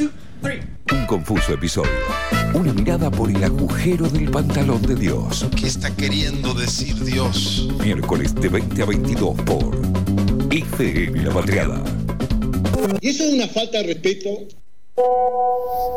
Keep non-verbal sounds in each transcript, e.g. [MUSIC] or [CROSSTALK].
Un confuso episodio. Una mirada por el agujero del pantalón de Dios. ¿Qué está queriendo decir Dios? Miércoles de 20 a 22 por ICM La Patriada. Y eso es una falta de respeto.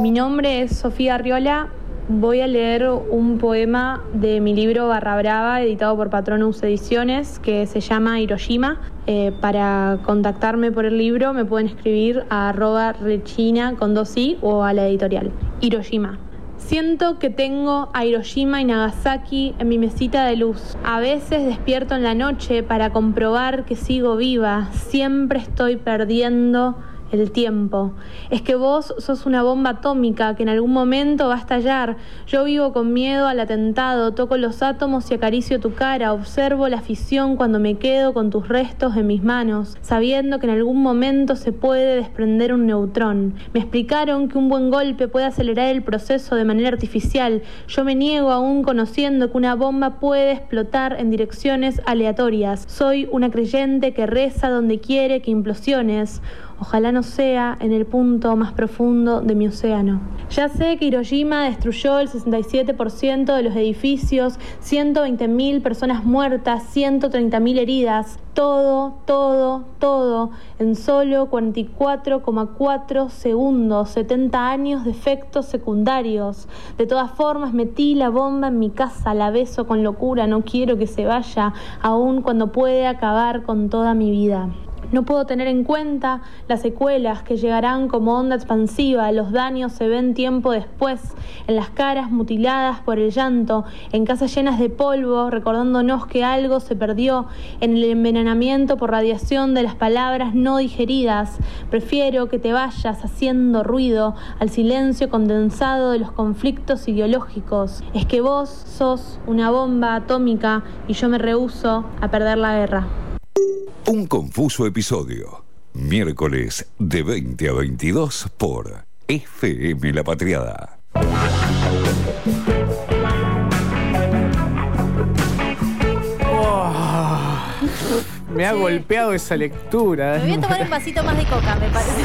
Mi nombre es Sofía Arriola. Voy a leer un poema de mi libro Barra Brava, editado por Patronus Ediciones, que se llama Hiroshima. Eh, para contactarme por el libro me pueden escribir a rechina con dos i o a la editorial. Hiroshima. Siento que tengo a Hiroshima y Nagasaki en mi mesita de luz. A veces despierto en la noche para comprobar que sigo viva. Siempre estoy perdiendo el tiempo. Es que vos sos una bomba atómica que en algún momento va a estallar. Yo vivo con miedo al atentado, toco los átomos y acaricio tu cara, observo la fisión cuando me quedo con tus restos en mis manos, sabiendo que en algún momento se puede desprender un neutrón. Me explicaron que un buen golpe puede acelerar el proceso de manera artificial. Yo me niego aún conociendo que una bomba puede explotar en direcciones aleatorias. Soy una creyente que reza donde quiere que implosiones. Ojalá no sea en el punto más profundo de mi océano. Ya sé que Hiroshima destruyó el 67% de los edificios, 120.000 personas muertas, 130.000 heridas. Todo, todo, todo en solo 44,4 segundos, 70 años de efectos secundarios. De todas formas, metí la bomba en mi casa, la beso con locura, no quiero que se vaya, aun cuando puede acabar con toda mi vida. No puedo tener en cuenta las secuelas que llegarán como onda expansiva, los daños se ven tiempo después, en las caras mutiladas por el llanto, en casas llenas de polvo, recordándonos que algo se perdió, en el envenenamiento por radiación de las palabras no digeridas. Prefiero que te vayas haciendo ruido al silencio condensado de los conflictos ideológicos. Es que vos sos una bomba atómica y yo me rehuso a perder la guerra. Un confuso episodio. Miércoles de 20 a 22 por FM La Patriada. Oh, me ha golpeado esa lectura. Me voy a tomar un vasito más de coca, me parece.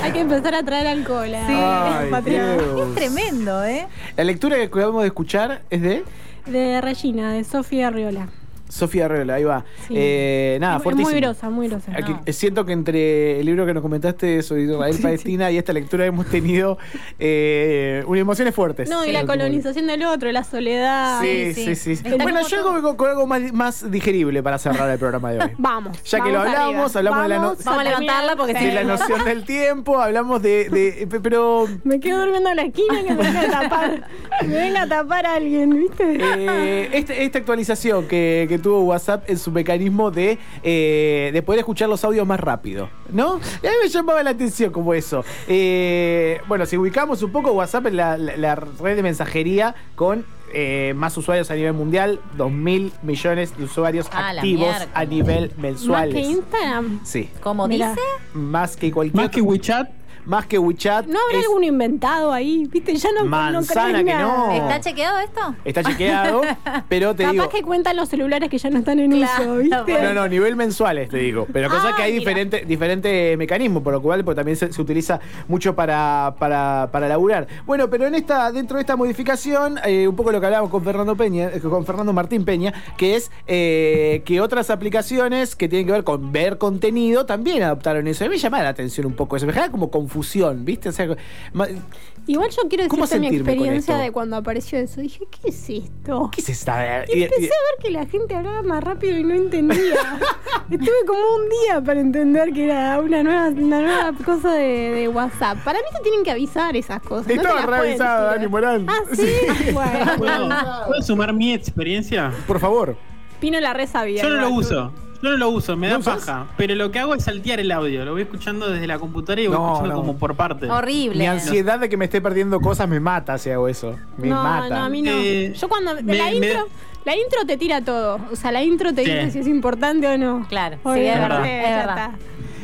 Hay que empezar a traer alcohol. ¿eh? Ay. Es tremendo, ¿eh? La lectura que acabamos de escuchar es de De Regina, de Sofía Riola. Sofía Arreola, ahí va. Sí. Eh, nada, Es fuertísimo. muy grosa, muy grosa. Aquí- No. Siento que entre el libro que nos comentaste sobre Israel [LAUGHS] Palestina y esta lectura hemos tenido eh, unas emociones fuertes. No, y la colonización del otro, la soledad. Sí, sí, Sí, Bueno, yo todo- con algo más, más digerible para cerrar el programa de hoy. [LAUGHS] Vamos. Ya que lo vamos hablamos, arriba. hablamos de la no- Vamos Vamos a levantarla porque de si la no- noción del tiempo, hablamos de, de- pe- pero Me quedo durmiendo en la esquina que me venga a tapar. [LAUGHS] me venga a tapar a alguien, ¿viste? eh, este- esta actualización que, que tuvo WhatsApp en su mecanismo de, eh, de poder escuchar los audios más rápido, ¿no? Y a mí me llamaba la atención como eso. Eh, bueno, si ubicamos un poco, WhatsApp es la, la- la red de mensajería con eh, más usuarios a nivel mundial, 2 mil millones de usuarios Ah, activos a nivel Más mensuales. que Instagram. Sí, Como dice, más que cualquier Más que WeChat, más que WeChat. ¿No habrá es- alguno inventado ahí? ¿Viste? Ya no, Manzana que nada. no. ¿está chequeado esto? Está chequeado, [LAUGHS] pero te Capaz digo. que cuentan los celulares que ya no están en Claro, uso, ¿viste? bueno. No, no, nivel mensuales te digo. Pero cosa Ah, que hay mira. diferente, diferente mecanismo, por lo cual pues, también se, se utiliza mucho para, para, para laburar. Bueno, pero en esta, dentro de esta modificación, eh, un poco lo que hablábamos con Fernando Peña, eh, con Fernando Martín Peña, que es eh, que otras aplicaciones que tienen que ver con ver contenido también adoptaron eso. A mí me llama la atención un poco eso. Me genera como confusión, ¿viste? O sea, ma- Igual yo quiero ¿Cómo decirte mi experiencia de cuando apareció eso. Dije, ¿qué es esto? ¿qué es esta? Y empecé a ver que la gente hablaba más rápido y no entendía. [LAUGHS] Estuve como un día para entender que era una nueva, una nueva cosa de, de WhatsApp. Para mí te tienen que avisar esas cosas. no Estaba pueden revisada. Dani Morán. Ah, sí. [LAUGHS] Bueno, ¿puedo, ¿puedo sumar mi experiencia? Por favor. Pino la re sabía. Yo no lo uso. Yo no lo uso, me da paja. Pero lo que hago es saltear el audio. Lo voy escuchando desde la computadora y voy No, escuchando no. como por parte. Horrible. Mi ansiedad de que me esté perdiendo cosas me mata si hago eso. Me no, mata. no, a mí no. Eh, Yo cuando. me- la me- intro. La intro te tira todo. O sea, la intro te Sí. dice si es importante o no. Claro, sí, es verdad, eh, es verdad.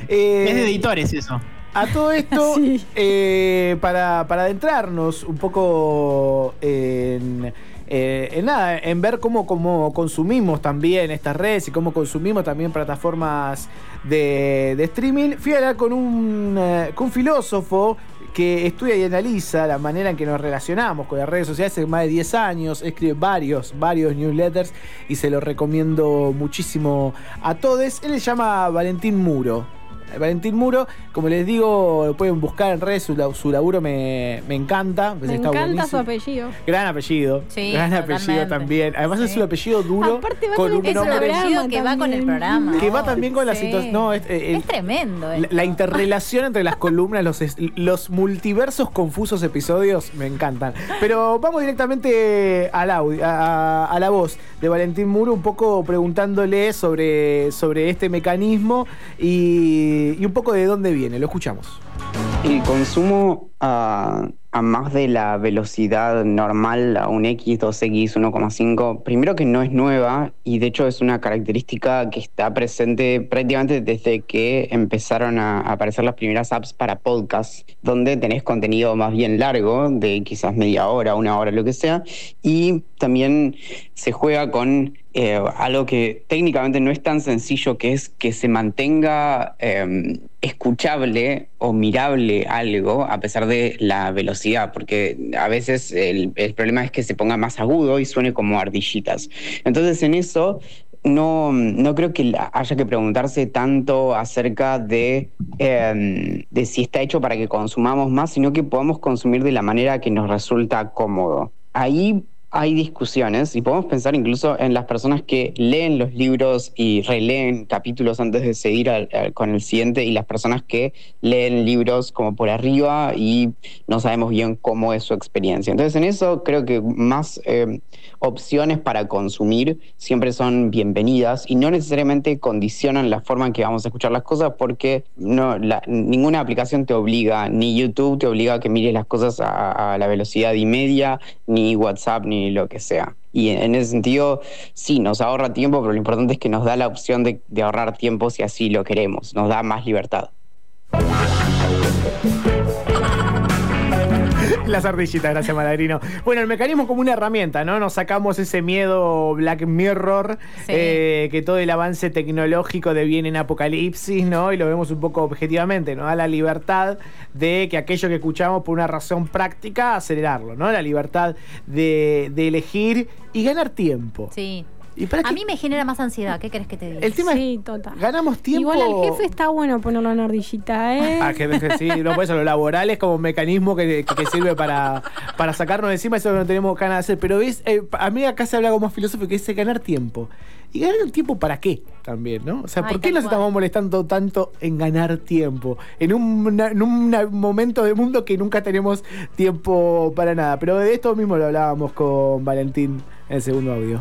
Eh, de editores eso. A todo esto, [LAUGHS] Sí. eh, para, para adentrarnos un poco en, eh, en nada, en ver cómo, cómo consumimos también estas redes y cómo consumimos también plataformas de, de streaming, fui a hablar con un, eh, con un filósofo que estudia y analiza la manera en que nos relacionamos con las redes sociales hace más de 10 años, escribe varios, varios newsletters y se lo recomiendo muchísimo a todos. Él se llama Valentín Muro. Valentín Muro, como les digo, lo pueden buscar en redes, su, la- su laburo me, me encanta. pues Me está encanta buenísimo. su apellido. Gran apellido. Sí, gran apellido también. Además es un apellido duro. Aparte va con con un Es un apellido que va con el programa. que va también con la situación. No, es, eh, Es tremendo. la, esto. la interrelación entre las columnas, los, los multiversos confusos episodios, me encantan. Pero vamos directamente al audio, a, a- a la voz de Valentín Muro, un poco preguntándole sobre, sobre este mecanismo y, y un poco de dónde viene. Lo escuchamos. El consumo a, a más de la velocidad normal, a un X, 2X, 1,5, primero que no es nueva y de hecho es una característica que está presente prácticamente desde que empezaron a aparecer las primeras apps para podcast, donde tenés contenido más bien largo, de quizás media hora, una hora, lo que sea, y también se juega con eh, algo que técnicamente no es tan sencillo, que es que se mantenga eh, escuchable o mirable algo a pesar de la velocidad, porque a veces el, problema es que se ponga más agudo y suene como ardillitas. Entonces en eso no, no creo que haya que preguntarse tanto acerca de, eh, de si está hecho para que consumamos más, sino que podamos consumir de la manera que nos resulta cómodo. Ahí hay discusiones y podemos pensar incluso en las personas que leen los libros y releen capítulos antes de seguir al- con el siguiente y las personas que leen libros como por arriba y no sabemos bien cómo es su experiencia. Entonces en eso creo que más eh, opciones para consumir siempre son bienvenidas y no necesariamente condicionan la forma en que vamos a escuchar las cosas porque no, la- ninguna aplicación te obliga, ni YouTube te obliga a que mires las cosas a la velocidad y media, ni WhatsApp, ni lo que sea. Y en, en ese sentido, sí, nos ahorra tiempo, pero lo importante es que nos da la opción de, de ahorrar tiempo si así lo queremos, nos da más libertad. [LAUGHS] Las ardillitas, gracias Malagrino. Bueno, el mecanismo como una herramienta, ¿no? Nos sacamos ese miedo Black Mirror, Sí. eh, que todo el avance tecnológico deviene en apocalipsis, ¿no? Y lo vemos un poco objetivamente, ¿no? Da la libertad de que aquello que escuchamos por una razón práctica, acelerarlo, ¿no? La libertad de, de elegir y ganar tiempo. Sí. ¿Y para A qué? mí me genera más ansiedad. ¿Qué querés que te diga? El tema Sí, es, total. ganamos tiempo. Igual al jefe está bueno ponerlo en ardillita, ¿eh? Ah, que que sí, no por eso lo laboral es como un mecanismo que, que- que sirve para, para sacarnos de encima eso que no tenemos ganas de hacer. Pero ves, eh, a mí acá se habla algo más filosófico que es ganar tiempo. ¿Y ganar el tiempo para qué? También, ¿no? O sea, Ay, ¿por qué nos cual. estamos molestando tanto en ganar tiempo? En un, en un momento del mundo que nunca tenemos tiempo para nada. Pero de esto mismo lo hablábamos con Valentín en el segundo audio.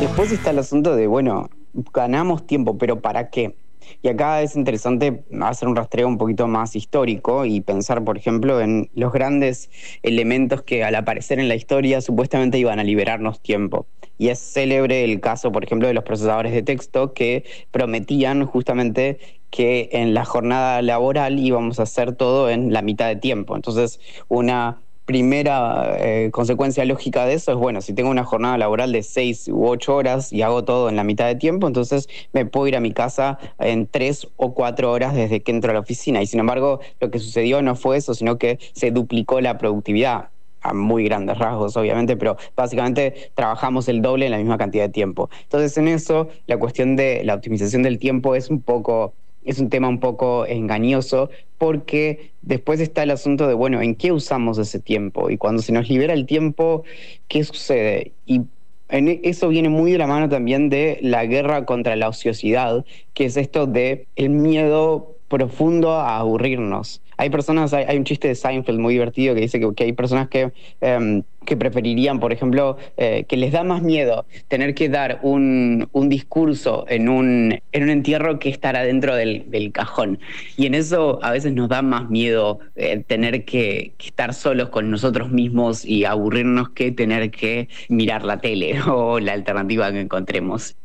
Después está el asunto de, bueno, ganamos tiempo, pero ¿para qué? Y acá es interesante hacer un rastreo un poquito más histórico y pensar, por ejemplo, en los grandes elementos que al aparecer en la historia supuestamente iban a liberarnos tiempo. Y es célebre el caso, por ejemplo, de los procesadores de texto que prometían justamente que en la jornada laboral íbamos a hacer todo en la mitad de tiempo. Entonces, una primera eh, consecuencia lógica de eso es, bueno, si tengo una jornada laboral de seis u ocho horas y hago todo en la mitad de tiempo, entonces me puedo ir a mi casa en tres o cuatro horas desde que entro a la oficina. Y sin embargo, lo que sucedió no fue eso, sino que se duplicó la productividad a muy grandes rasgos, obviamente, pero básicamente trabajamos el doble en la misma cantidad de tiempo. Entonces, en eso, la cuestión de la optimización del tiempo es un poco es un tema un poco engañoso porque después está el asunto de, bueno, ¿en qué usamos ese tiempo? Y cuando se nos libera el tiempo, ¿qué sucede? Y en e- eso viene muy de la mano también de la guerra contra la ociosidad, que es esto de el miedo profundo a aburrirnos. Hay personas, hay, un chiste de Seinfeld muy divertido que dice que, que hay personas que, em, que preferirían, por ejemplo, eh, que les da más miedo tener que dar un, un discurso en un, en un entierro que estar adentro del, del cajón. Y en eso a veces nos da más miedo eh, tener que, que estar solos con nosotros mismos y aburrirnos que tener que mirar la tele [LAUGHS] o la alternativa que encontremos.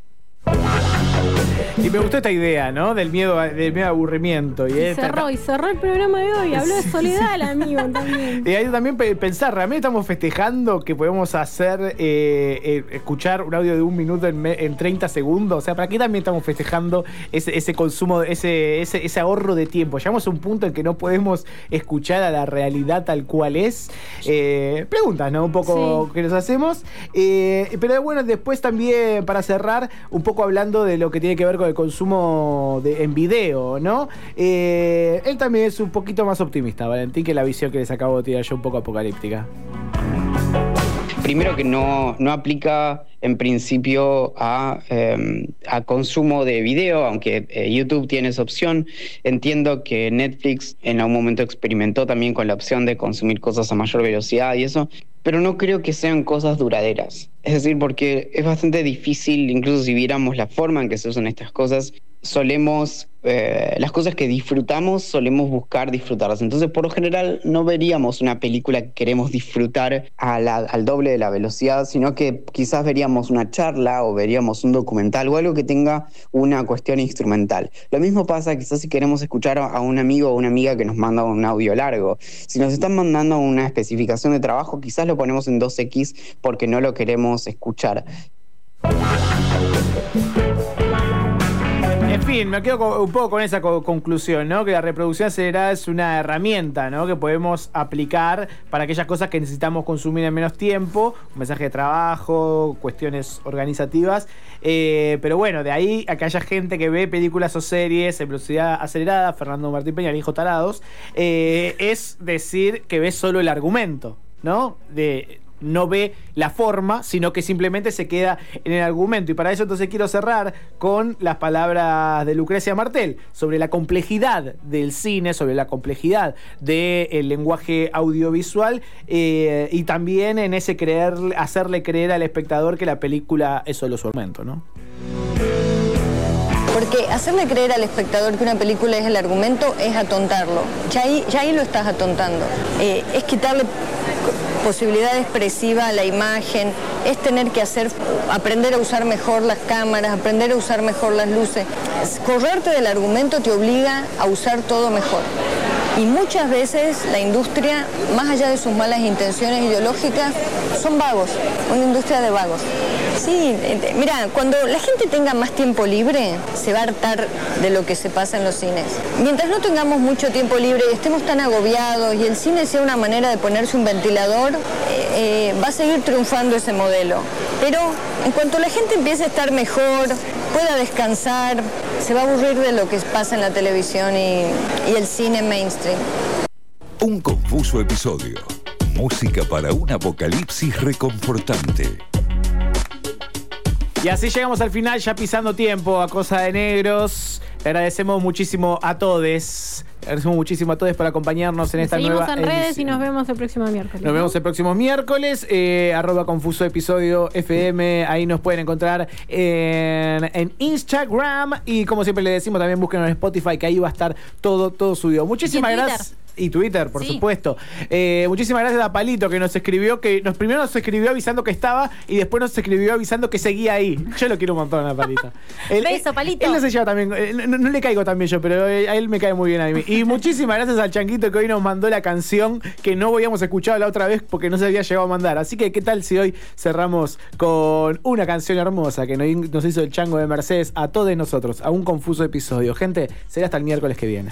Y me gustó esta idea, ¿no? Del miedo, a- del miedo aburrimiento. Y, esta- Cerró y cerró el programa de hoy. Habló de soledad el amigo también. [LAUGHS] Y ahí también pe- pensar, realmente estamos festejando que podemos hacer, eh, eh, escuchar un audio de un minuto en, me- en 30 segundos. O sea, ¿para qué también estamos festejando ese, ese consumo, ese, ese, ese ahorro de tiempo? Llegamos a un punto en que no podemos escuchar a la realidad tal cual es. Eh, preguntas, ¿no? Un poco Sí. que nos hacemos. Eh, pero bueno, después también, para cerrar, un poco hablando de lo que tiene que ver con el consumo en video, ¿no? Eh, él también es un poquito más optimista, Valentín, que la visión que les acabo de tirar yo un poco apocalíptica. Primero que no, no aplica en principio a, eh, a consumo de video, aunque eh, YouTube tiene esa opción. Entiendo que Netflix en algún momento experimentó también con la opción de consumir cosas a mayor velocidad y eso, pero no creo que sean cosas duraderas. Es decir, porque es bastante difícil, incluso si viéramos la forma en que se usan estas cosas, solemos, eh, las cosas que disfrutamos, solemos buscar disfrutarlas. Entonces, por lo general, no veríamos una película que queremos disfrutar al doble de la velocidad, sino que quizás veríamos una charla o veríamos un documental o algo que tenga una cuestión instrumental. Lo mismo pasa quizás si queremos escuchar a a un amigo o una amiga que nos manda un audio largo. Si nos están mandando una especificación de trabajo, quizás lo ponemos en 2X porque no lo queremos escuchar. En fin, me quedo un poco con esa co- conclusión, ¿no? Que la reproducción acelerada es una herramienta, ¿no? Que podemos aplicar para aquellas cosas que necesitamos consumir en menos tiempo, un mensaje de trabajo, cuestiones organizativas. Eh, pero bueno, de ahí a que haya gente que ve películas o series en velocidad acelerada, Fernando Martín Peña, hijo tarados, eh, es decir que ve solo el argumento, ¿no? De no ve la forma, sino que simplemente se queda en el argumento. Y para eso entonces quiero cerrar con las palabras de Lucrecia Martel sobre la complejidad del cine, sobre la complejidad del lenguaje audiovisual eh, y también en ese creer, hacerle creer al espectador que la película es solo su argumento, ¿no? Porque hacerle creer al espectador que una película es el argumento es atontarlo. Ya ahí, ya ahí lo estás atontando. Eh, es quitarle posibilidad expresiva a la imagen, es tener que hacer, aprender a usar mejor las cámaras, aprender a usar mejor las luces. Es- Correrte del argumento te obliga a usar todo mejor. Y muchas veces la industria, más allá de sus malas intenciones ideológicas, son vagos, una industria de vagos. Sí, eh, mira, cuando la gente tenga más tiempo libre, se va a hartar de lo que se pasa en los cines. Mientras no tengamos mucho tiempo libre y estemos tan agobiados y el cine sea una manera de ponerse un ventilador, eh, eh, va a seguir triunfando ese modelo. Pero en cuanto la gente empiece a estar mejor, pueda descansar, se va a aburrir de lo que pasa en la televisión y, y el cine mainstream. Un confuso episodio. Música para un apocalipsis reconfortante. Y así llegamos al final, ya pisando tiempo a Cosa de Negros. Le agradecemos muchísimo a todos. Agradecemos muchísimo a todos por acompañarnos en esta Seguimos nueva en redes y nos vemos el próximo miércoles. Nos ¿no? vemos el próximo miércoles, eh, arroba confuso episodio FM, ahí nos pueden encontrar en, en Instagram y como siempre le decimos también búsquenos en Spotify que ahí va a estar todo, todo subido. Muchísimas gracias. Y Twitter, por Sí. supuesto. Eh, muchísimas gracias a Palito que nos escribió, que nos primero nos escribió avisando que estaba y después nos escribió avisando que seguía ahí. Yo lo quiero un montón a Palito. [LAUGHS] Él- Beso, Palito. Él no se lleva también, eh, no, no le caigo también yo, pero eh, a él me cae muy bien a mí. Y muchísimas gracias al Chanquito que hoy nos mandó la canción que no habíamos escuchado la otra vez porque no se había llegado a mandar. Así que, ¿qué tal si hoy cerramos con una canción hermosa que nos nos hizo el Chango de Mercedes a todos nosotros, a un confuso episodio? Gente, será hasta el miércoles que viene.